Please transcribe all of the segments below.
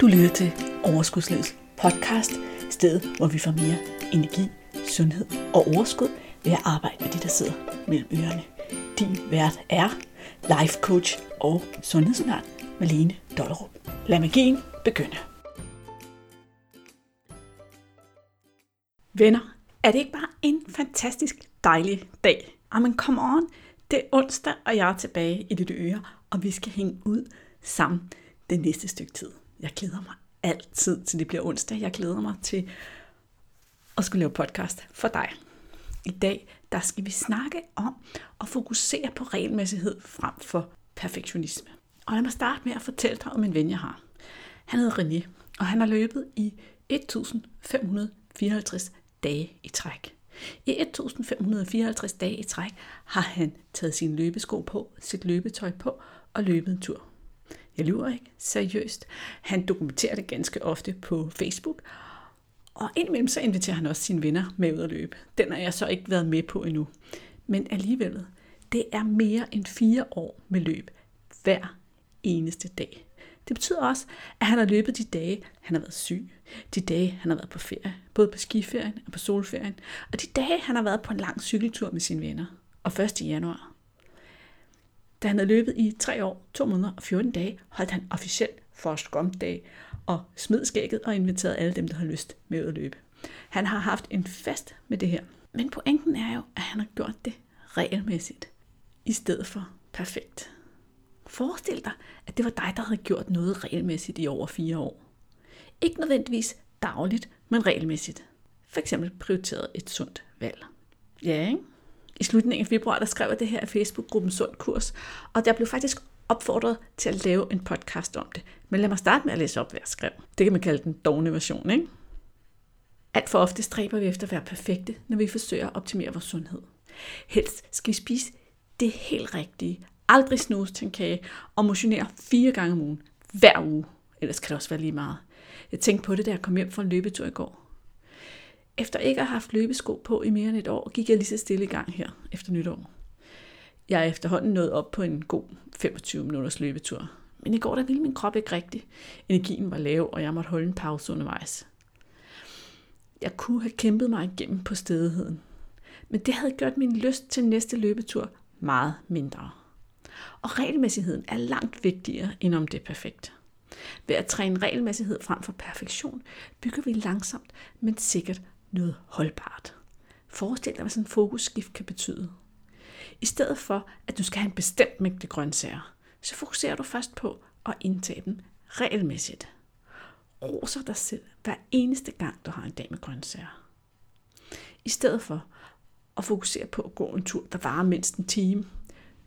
Du lytter til Overskudslivets podcast, stedet hvor vi får mere energi, sundhed og overskud ved at arbejde med de, der sidder mellem ørerne. Din vært er life coach og sundhedsundern Malene Dollerup. Lad magien begynde. Venner, er det ikke bare en fantastisk dejlig dag? Ah, Amen, come on. Det er onsdag, og jeg er tilbage i dit øre, og vi skal hænge ud sammen det næste stykke tid. Jeg glæder mig altid til det bliver onsdag. Jeg glæder mig til at skulle lave podcast for dig. I dag der skal vi snakke om at fokusere på regelmæssighed frem for perfektionisme. Og lad mig starte med at fortælle dig om en ven, jeg har. Han hedder René, og han har løbet i 1554 dage i træk. I 1554 dage i træk har han taget sine løbesko på, sit løbetøj på og løbet en tur. Jeg lyver ikke. Seriøst. Han dokumenterer det ganske ofte på Facebook. Og indimellem så inviterer han også sine venner med ud at løbe. Den har jeg så ikke været med på endnu. Men alligevel, det er mere end fire år med løb hver eneste dag. Det betyder også, at han har løbet de dage, han har været syg, de dage, han har været på ferie, både på skiferien og på solferien, og de dage, han har været på en lang cykeltur med sine venner. Og 1. januar, da han havde løbet i 3 år, 2 måneder og 14 dage, holdt han officielt Forrest Gump-dag og smed skægget og inviterede alle dem, der har lyst med at løbe. Han har haft en fest med det her. Men pointen er jo, at han har gjort det regelmæssigt, i stedet for perfekt. Forestil dig, at det var dig, der havde gjort noget regelmæssigt i over fire år. Ikke nødvendigvis dagligt, men regelmæssigt. For eksempel prioriteret et sundt valg. Ja, ikke? I slutningen af februar, der skrev jeg det her i Facebook-gruppen Sund Kurs, og der blev faktisk opfordret til at lave en podcast om det. Men lad mig starte med at læse op, hvad jeg skrev. Det kan man kalde den dogne version, ikke? Alt for ofte stræber vi efter at være perfekte, når vi forsøger at optimere vores sundhed. Helst skal vi spise det helt rigtige, aldrig snuse til en kage og motionere fire gange om ugen, hver uge. Ellers kan det også være lige meget. Jeg tænkte på det, da jeg kom hjem fra en løbetur i går. Efter ikke at have haft løbesko på i mere end et år, gik jeg lige så stille i gang her efter nytår. Jeg er efterhånden nået op på en god 25 minutters løbetur. Men i går der ville min krop ikke rigtigt. Energien var lav, og jeg måtte holde en pause undervejs. Jeg kunne have kæmpet mig igennem på stedigheden. Men det havde gjort min lyst til næste løbetur meget mindre. Og regelmæssigheden er langt vigtigere, end om det er perfekt. Ved at træne regelmæssighed frem for perfektion, bygger vi langsomt, men sikkert noget holdbart. Forestil dig, hvad sådan en fokusskift kan betyde. I stedet for, at du skal have en bestemt mængde grøntsager, så fokuserer du først på at indtage dem regelmæssigt. Roser dig selv hver eneste gang, du har en dag med grøntsager. I stedet for at fokusere på at gå en tur, der varer mindst en time,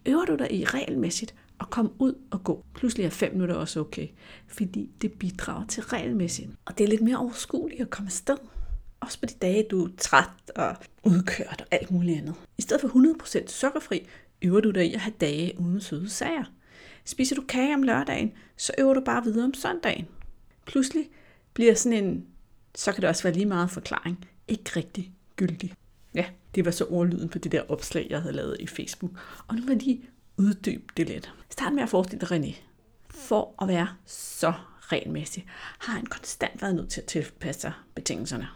øver du dig i regelmæssigt at komme ud og gå. Pludselig er 5 minutter også okay, fordi det bidrager til regelmæssigt. Og det er lidt mere overskueligt at komme afsted. Også på de dage, du er træt og udkørt og alt muligt andet. I stedet for 100% sukkerfri, øver du dig i at have dage uden søde sager. Spiser du kage om lørdagen, så øver du bare videre om søndagen. Pludselig bliver sådan en, så kan det også være lige meget forklaring, ikke rigtig gyldig. Ja, det var så ordlyden på det der opslag, jeg havde lavet i Facebook. Og nu vil jeg lige uddybe det lidt. Start med at forestille dig René. For at være så regelmæssig, har han konstant været nødt til at tilpasse sig betingelserne.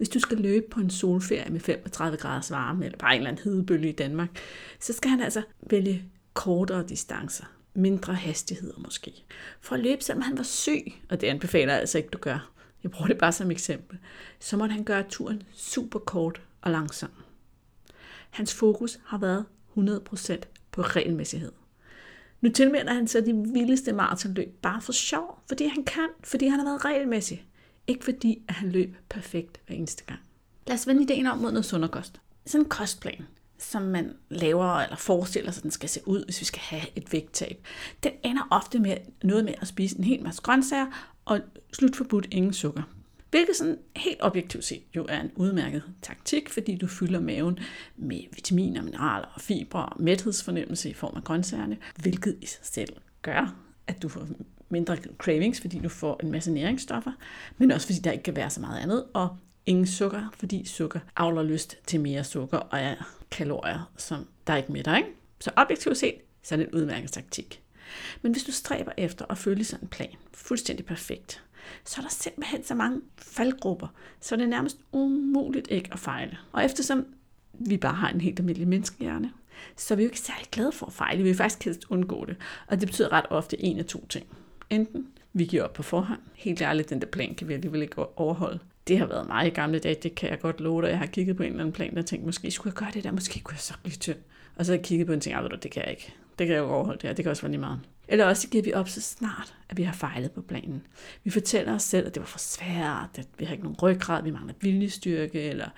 Hvis du skal løbe på en solferie med 35 graders varme, eller bare en eller anden hedebølge i Danmark, så skal han altså vælge kortere distancer, mindre hastigheder måske. For at løbe, selvom han var syg, og det anbefaler jeg altså ikke, du gør, jeg bruger det bare som eksempel, så måtte han gøre turen super kort og langsom. Hans fokus har været 100% på regelmæssighed. Nu tilmelder han sig de vildeste maratonløb bare for sjov, fordi han kan, fordi han har været regelmæssig. Ikke fordi, at han løb perfekt hver eneste gang. Lad os vende ideen om mod noget sund kost. Sådan en kostplan, som man laver eller forestiller sig, den skal se ud, hvis vi skal have et vægttab, den ender ofte med noget med at spise en hel masse grøntsager og slutforbudt ingen sukker. Hvilket sådan helt objektivt set jo er en udmærket taktik, fordi du fylder maven med vitaminer, mineraler og fibre og mæthedsfornemmelse i form af grøntsagerne, hvilket i sig selv gør, at du får mindre cravings, fordi du får en masse næringsstoffer, men også fordi der ikke kan være så meget andet, og ingen sukker, fordi sukker avler lyst til mere sukker og er kalorier, som der ikke mætter. Ikke? Så objektivt set, så er det en udmærket taktik. Men hvis du stræber efter at følge sådan en plan, fuldstændig perfekt, så er der simpelthen så mange faldgrupper, så det er nærmest umuligt ikke at fejle. Og eftersom vi bare har en helt almindelig menneskehjerne, så er vi jo ikke særlig glade for at fejle. Vi vil faktisk helst undgå det. Og det betyder ret ofte en af to ting. Enten vi giver op på forhånd. Helt ærligt, den der plan kan vi alligevel ikke overholde. Det har været meget i gamle dage, det kan jeg godt love dig. Jeg har kigget på en eller anden plan, og tænkt, måske skulle jeg gøre det der, måske kunne jeg så blive tynd. Og så har jeg kigget på en ting, og det kan jeg ikke. Det kan jeg jo overholde det her, det kan også være lige meget. Eller også giver vi op så snart, at vi har fejlet på planen. Vi fortæller os selv, at det var for svært, at vi har ikke nogen ryggrad, vi mangler viljestyrke, eller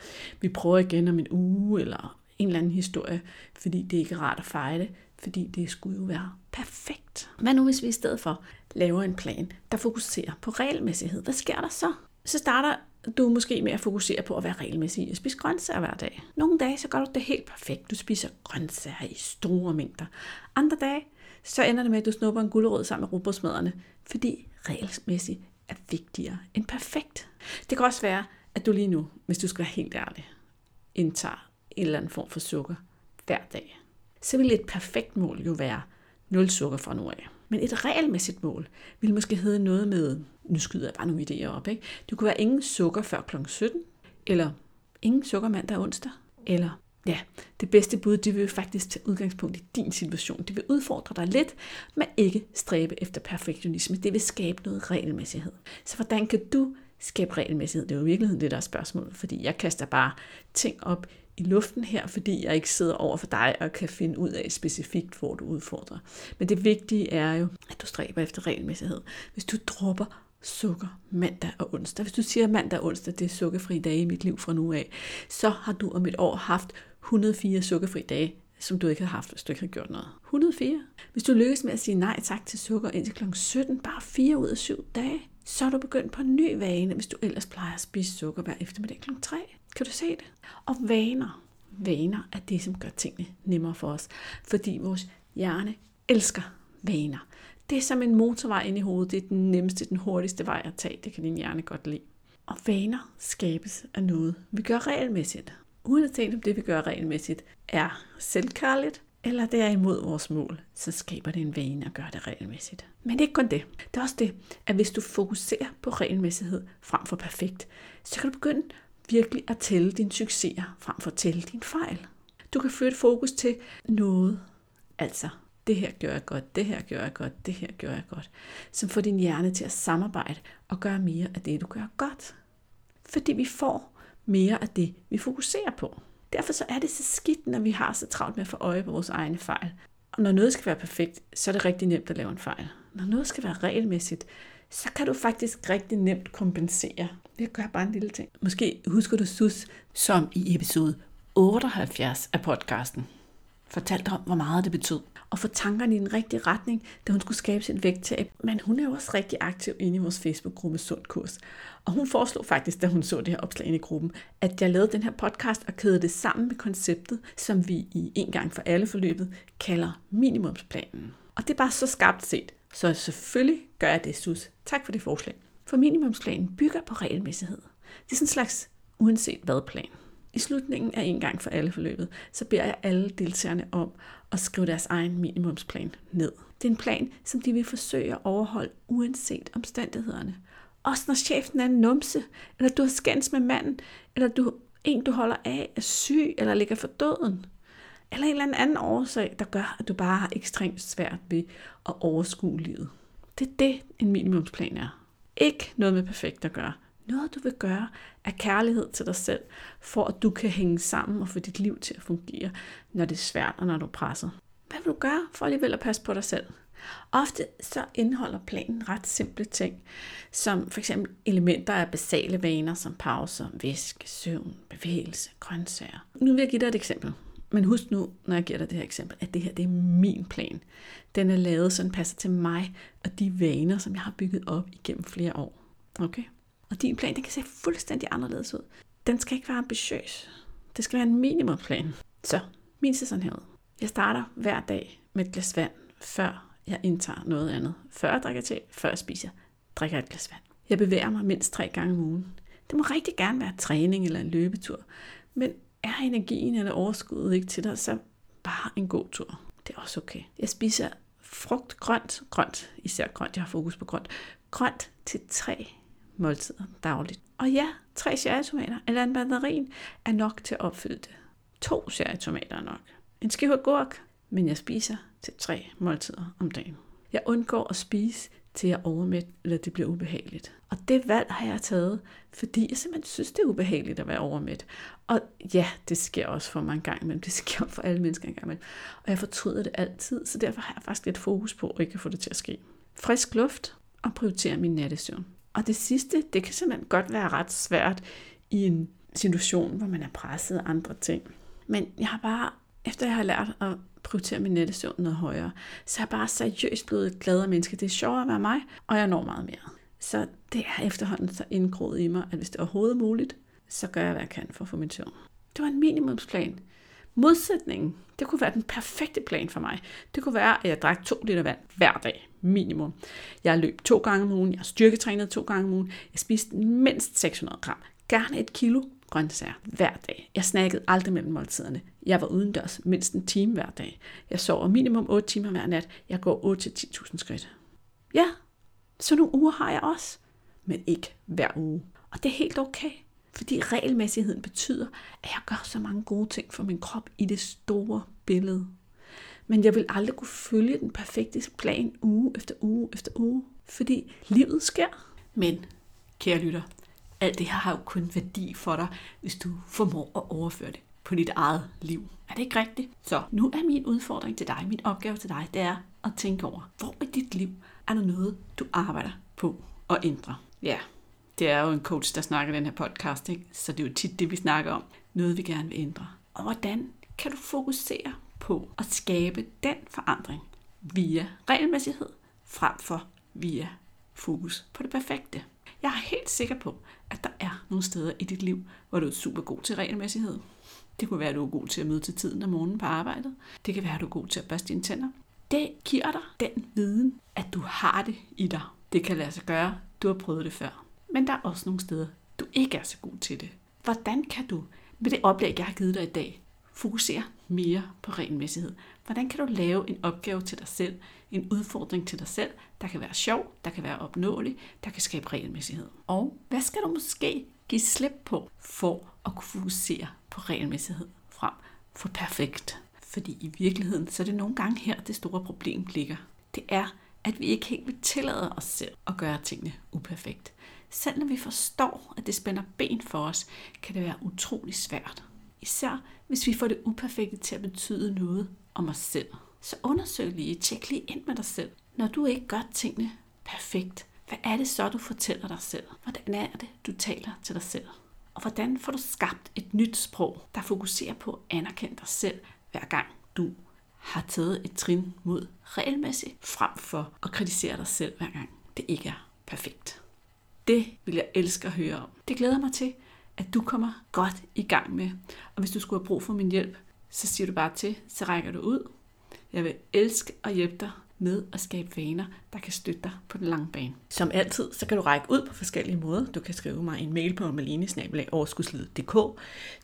vi prøver igen om en uge, eller en eller anden historie, fordi det er ikke rart at fejle, fordi det skulle jo være perfekt. Hvad nu hvis vi i stedet for laver en plan, der fokuserer på regelmæssighed? Hvad sker der så? Så starter du måske med at fokusere på at være regelmæssig og spise grøntsager hver dag. Nogle dage, så gør du det helt perfekt. Du spiser grøntsager i store mængder. Andre dage, så ender det med, at du snupper en gulerod sammen med rugbrødsmaderne, fordi regelmæssigt er vigtigere end perfekt. Det kan også være, at du lige nu, hvis du skal være helt ærlig, indtager en eller anden form for sukker hver dag. Så vil et perfekt mål jo være 0 sukker fra nu af. Men et regelmæssigt mål vil måske hedde noget med, nu skyder jeg bare nogle idéer op, ikke? Det kunne være ingen sukker før kl. 17, eller ingen sukker mandag og onsdag, eller ja, det bedste bud, det vil faktisk tage udgangspunkt i din situation. Det vil udfordre dig lidt, men ikke stræbe efter perfektionisme. Det vil skabe noget regelmæssighed. Så hvordan kan du skabe regelmæssighed? Det er jo i virkeligheden det, der er spørgsmålet, fordi jeg kaster bare ting op i luften her, fordi jeg ikke sidder over for dig og kan finde ud af specifikt, hvor du udfordrer. Men det vigtige er jo, at du stræber efter regelmæssighed. Hvis du dropper sukker mandag og onsdag, hvis du siger mandag og onsdag, det er sukkerfri dage i mit liv fra nu af, så har du om et år haft 104 sukkerfri dage, som du ikke har haft, hvis du ikke har gjort noget. 104. Hvis du lykkes med at sige nej tak til sukker indtil kl. 17, bare 4 ud af 7 dage, så er du begyndt på en ny vane, hvis du ellers plejer at spise sukker hver eftermiddag kl. 3. Kan du se det? Og vaner. Vaner er det, som gør tingene nemmere for os. Fordi vores hjerne elsker vaner. Det er som en motorvej ind i hovedet. Det er den nemmeste, den hurtigste vej at tage. Det kan din hjerne godt lide. Og vaner skabes af noget, vi gør regelmæssigt. Uanset om det, vi gør regelmæssigt, er selvkærligt, eller det er imod vores mål, så skaber det en vane at gøre det regelmæssigt. Men det er ikke kun det. Det er også det, at hvis du fokuserer på regelmæssighed frem for perfekt, så kan du begynde virkelig at tælle dine succeser frem for at tælle dine fejl. Du kan flytte fokus til noget, altså det her gør jeg godt, det her gør jeg godt, det her gør jeg godt, som får din hjerne til at samarbejde og gøre mere af det, du gør godt. Fordi vi får mere af det, vi fokuserer på. Derfor så er det så skidt, når vi har så travlt med at få øje på vores egne fejl. Og når noget skal være perfekt, så er det rigtig nemt at lave en fejl. Når noget skal være regelmæssigt, så kan du faktisk rigtig nemt kompensere. Jeg gør bare en lille ting. Måske husker du Sus, som i episode 78 af podcasten fortalte om, hvor meget det betød. Og få tankerne i den rigtige retning, da hun skulle skabe sit vægttab. Men hun er jo også rigtig aktiv inde i vores Facebook-gruppe Sund Kurs. Og hun foreslog faktisk, da hun så det her opslag inde i gruppen, at jeg lavede den her podcast og kædede det sammen med konceptet, som vi i en gang for alle forløbet kalder minimumsplanen. Og det er bare så skarpt set. Så selvfølgelig gør jeg det, Sus. Tak for det forslag. For minimumsplanen bygger på regelmæssighed. Det er sådan en slags uanset hvad plan. I slutningen af en gang for alle forløbet, så beder jeg alle deltagerne om at skrive deres egen minimumsplan ned. Det er en plan, som de vil forsøge at overholde uanset omstændighederne. Også når chefen er en numse, eller du har skændt med manden, eller du, en, du holder af, er syg eller ligger for døden. Eller en eller anden årsag, der gør, at du bare har ekstremt svært ved at overskue livet. Det er det, en minimumsplan er. Ikke noget med perfekt at gøre. Noget, du vil gøre af kærlighed til dig selv, for at du kan hænge sammen og få dit liv til at fungere, når det er svært og når du er presset. Hvad vil du gøre for alligevel at passe på dig selv? Ofte så indeholder planen ret simple ting, som for eksempel elementer af basale vaner som pauser, væske, søvn, bevægelse, grøntsager. Nu vil jeg give dig et eksempel. Men husk nu, når jeg giver dig det her eksempel, at det her det er min plan. Den er lavet, så den passer til mig og de vaner, som jeg har bygget op igennem flere år. Okay? Og din plan, den kan se fuldstændig anderledes ud. Den skal ikke være ambitiøs. Det skal være en minimumplan. Så, min ser sådan her ud. Jeg starter hver dag med et glas vand, før jeg indtager noget andet. Før jeg drikker te, før jeg spiser, drikker jeg et glas vand. Jeg bevæger mig mindst tre gange om ugen. Det må rigtig gerne være træning eller en løbetur. Men er energien eller overskuddet ikke til dig, så bare en god tur. Det er også okay. Jeg spiser frugt, grønt, grønt, især grønt, jeg har fokus på grønt, grønt til tre måltider dagligt. Og ja, tre cherrytomater eller en mandarin er nok til at opfylde det. To cherrytomater er nok. En skive agurk, men jeg spiser til tre måltider om dagen. Jeg undgår at spise til jeg er overmæt, eller det bliver ubehageligt. Og det valg har jeg taget, fordi jeg simpelthen synes, det er ubehageligt at være overmæt. Og ja, det sker også for mig en gang imellem. Det sker for alle mennesker en gang imellem. Og jeg fortryder det altid, så derfor har jeg faktisk lidt fokus på at ikke få det til at ske. Frisk luft og prioritere min nattesøvn. Og det sidste, det kan simpelthen godt være ret svært i en situation, hvor man er presset af andre ting. Men jeg har bare, efter jeg har lært at prioritere min nattesøvn noget højere, så er bare seriøst blevet et gladere menneske. Det er sjovere at være mig, og jeg når meget mere. Så det er efterhånden så indgroet i mig, at hvis det er overhovedet muligt, så gør jeg, hvad jeg kan for at få min søvn. Det var en minimumsplan. Modsætningen, det kunne være den perfekte plan for mig. Det kunne være, at jeg drak to liter vand hver dag, minimum. Jeg løb to gange om ugen, jeg styrketrænede to gange om ugen, jeg spiste mindst 600 gram, gerne et kilo grøntsager hver dag. Jeg snakkede aldrig mellem måltiderne. Jeg var udendørs mindst en time hver dag. Jeg sover minimum 8 timer hver nat. Jeg går 8-10.000 skridt. Ja, så nogle uger har jeg også, men ikke hver uge. Og det er helt okay, fordi regelmæssigheden betyder, at jeg gør så mange gode ting for min krop i det store billede. Men jeg vil aldrig kunne følge den perfekte plan uge efter uge efter uge, fordi livet sker. Men, kære lytter, alt det her har jo kun værdi for dig, hvis du formår at overføre det på dit eget liv. Er det ikke rigtigt? Så nu er min udfordring til dig, min opgave til dig, det er at tænke over, hvor i dit liv er der noget, du arbejder på at ændre. Ja, det er jo en coach, der snakker den her podcast, ikke? så det er jo tit det, vi snakker om. Noget, vi gerne vil ændre. Og hvordan kan du fokusere på at skabe den forandring via regelmæssighed, frem for via fokus på det perfekte. Jeg er helt sikker på, at der er nogle steder i dit liv, hvor du er super god til regelmæssighed. Det kunne være, at du er god til at møde til tiden om morgenen på arbejdet. Det kan være, at du er god til at børste dine tænder. Det giver dig den viden, at du har det i dig. Det kan lade sig gøre. Du har prøvet det før. Men der er også nogle steder, du ikke er så god til det. Hvordan kan du med det oplæg, jeg har givet dig i dag, fokusere mere på regelmæssighed? Hvordan kan du lave en opgave til dig selv, en udfordring til dig selv, der kan være sjov, der kan være opnåelig, der kan skabe regelmæssighed? Og hvad skal du måske give slip på for at kunne fokusere på regelmæssighed frem for perfekt? Fordi i virkeligheden, så er det nogle gange her, det store problem ligger. Det er, at vi ikke helt vil tillade os selv at gøre tingene uperfekt. Selv når vi forstår, at det spænder ben for os, kan det være utrolig svært. Især hvis vi får det uperfekte til at betyde noget om mig selv. Så undersøg lige, tjek lige ind med dig selv. Når du ikke gør tingene perfekt, hvad er det så, du fortæller dig selv? Hvordan er det, du taler til dig selv? Og hvordan får du skabt et nyt sprog, der fokuserer på at anerkende dig selv, hver gang du har taget et trin mod regelmæssigt, frem for at kritisere dig selv, hver gang det ikke er perfekt. Det vil jeg elske at høre om. Det glæder mig til, at du kommer godt i gang med. Og hvis du skulle have brug for min hjælp, så siger du bare til, så rækker du ud. Jeg vil elske at hjælpe dig med at skabe vaner, der kan støtte dig på den lange bane. Som altid, så kan du række ud på forskellige måder. Du kan skrive mig en mail på malenesnabelag.overskudslivet.dk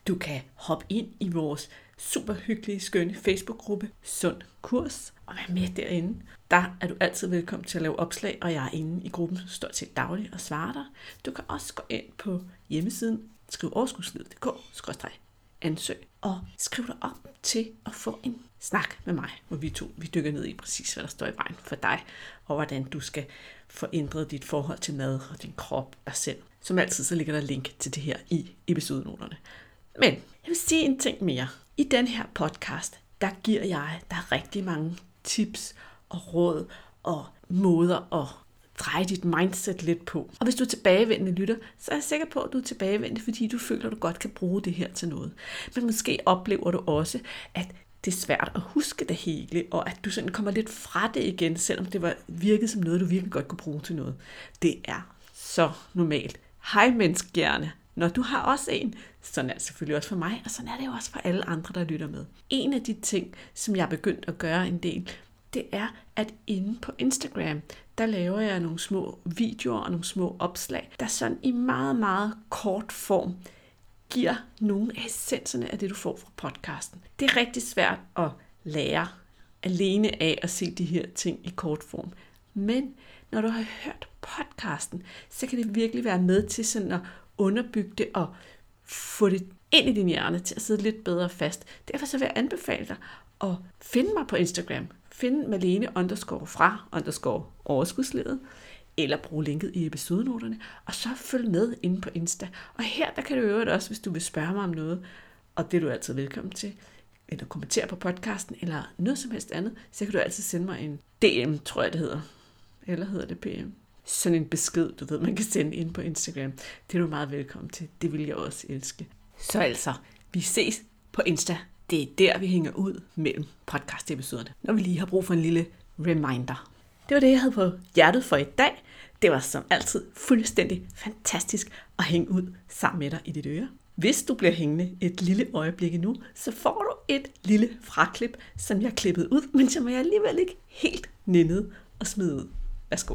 Du kan hoppe ind i vores super hyggelige, skønne Facebook-gruppe Sund Kurs og være med derinde. Der er du altid velkommen til at lave opslag, og jeg er inde i gruppen stort set dagligt og svarer dig. Du kan også gå ind på hjemmesiden, skriv overskudslivet.dk, ansøg og skriv dig op til at få en snak med mig, hvor vi to vi dykker ned i præcis, hvad der står i vejen for dig, og hvordan du skal få ændret dit forhold til mad og din krop og selv. Som altid, så ligger der link til det her i episodenoterne. Men jeg vil sige en ting mere. I den her podcast, der giver jeg dig rigtig mange tips og råd og måder at dreje dit mindset lidt på. Og hvis du er tilbagevendende lytter, så er jeg sikker på, at du er tilbagevendende, fordi du føler, at du godt kan bruge det her til noget. Men måske oplever du også, at det er svært at huske det hele, og at du sådan kommer lidt fra det igen, selvom det var virket som noget, du virkelig godt kunne bruge til noget. Det er så normalt. Hej menneskehjerne. Når du har også en, sådan er det selvfølgelig også for mig, og sådan er det jo også for alle andre, der lytter med. En af de ting, som jeg er begyndt at gøre en del, det er, at inde på Instagram, der laver jeg nogle små videoer og nogle små opslag, der sådan i meget, meget kort form giver nogle af essenserne af det, du får fra podcasten. Det er rigtig svært at lære alene af at se de her ting i kort form. Men når du har hørt podcasten, så kan det virkelig være med til sådan at underbygge det og få det ind i din hjerne til at sidde lidt bedre fast. Derfor så vil jeg anbefale dig at finde mig på Instagram. Find Malene underscore fra underscore overskudsledet, eller brug linket i episodenoterne, og så følg med inde på Insta. Og her der kan du øvrigt også, hvis du vil spørge mig om noget, og det er du altid velkommen til, eller kommentere på podcasten, eller noget som helst andet, så kan du altid sende mig en DM, tror jeg det hedder. Eller hedder det PM? Sådan en besked, du ved, man kan sende ind på Instagram. Det er du meget velkommen til. Det vil jeg også elske. Så altså, vi ses på Insta. Det er der, vi hænger ud mellem podcast-episoderne, når vi lige har brug for en lille reminder. Det var det, jeg havde på hjertet for i dag. Det var som altid fuldstændig fantastisk at hænge ud sammen med dig i dit øre. Hvis du bliver hængende et lille øjeblik nu, så får du et lille fraklip, som jeg klippede ud, men som jeg alligevel ikke helt nænede og smed ud. Værsgo.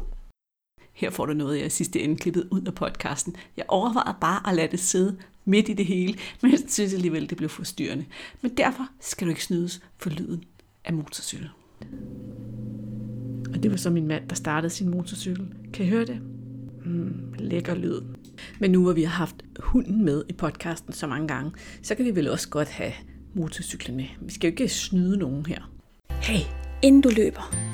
Her får du noget, jeg sidste ende klippet ud af podcasten. Jeg overvejede bare at lade det sidde midt i det hele, men jeg synes alligevel, det blev forstyrrende. Men derfor skal du ikke snydes for lyden af motorcykel. Og det var så min mand, der startede sin motorcykel. Kan I høre det? Mm, lækker lyd. Men nu hvor vi har haft hunden med i podcasten så mange gange, så kan vi vel også godt have motorcyklen med. Vi skal jo ikke snyde nogen her. Hey, inden du løber,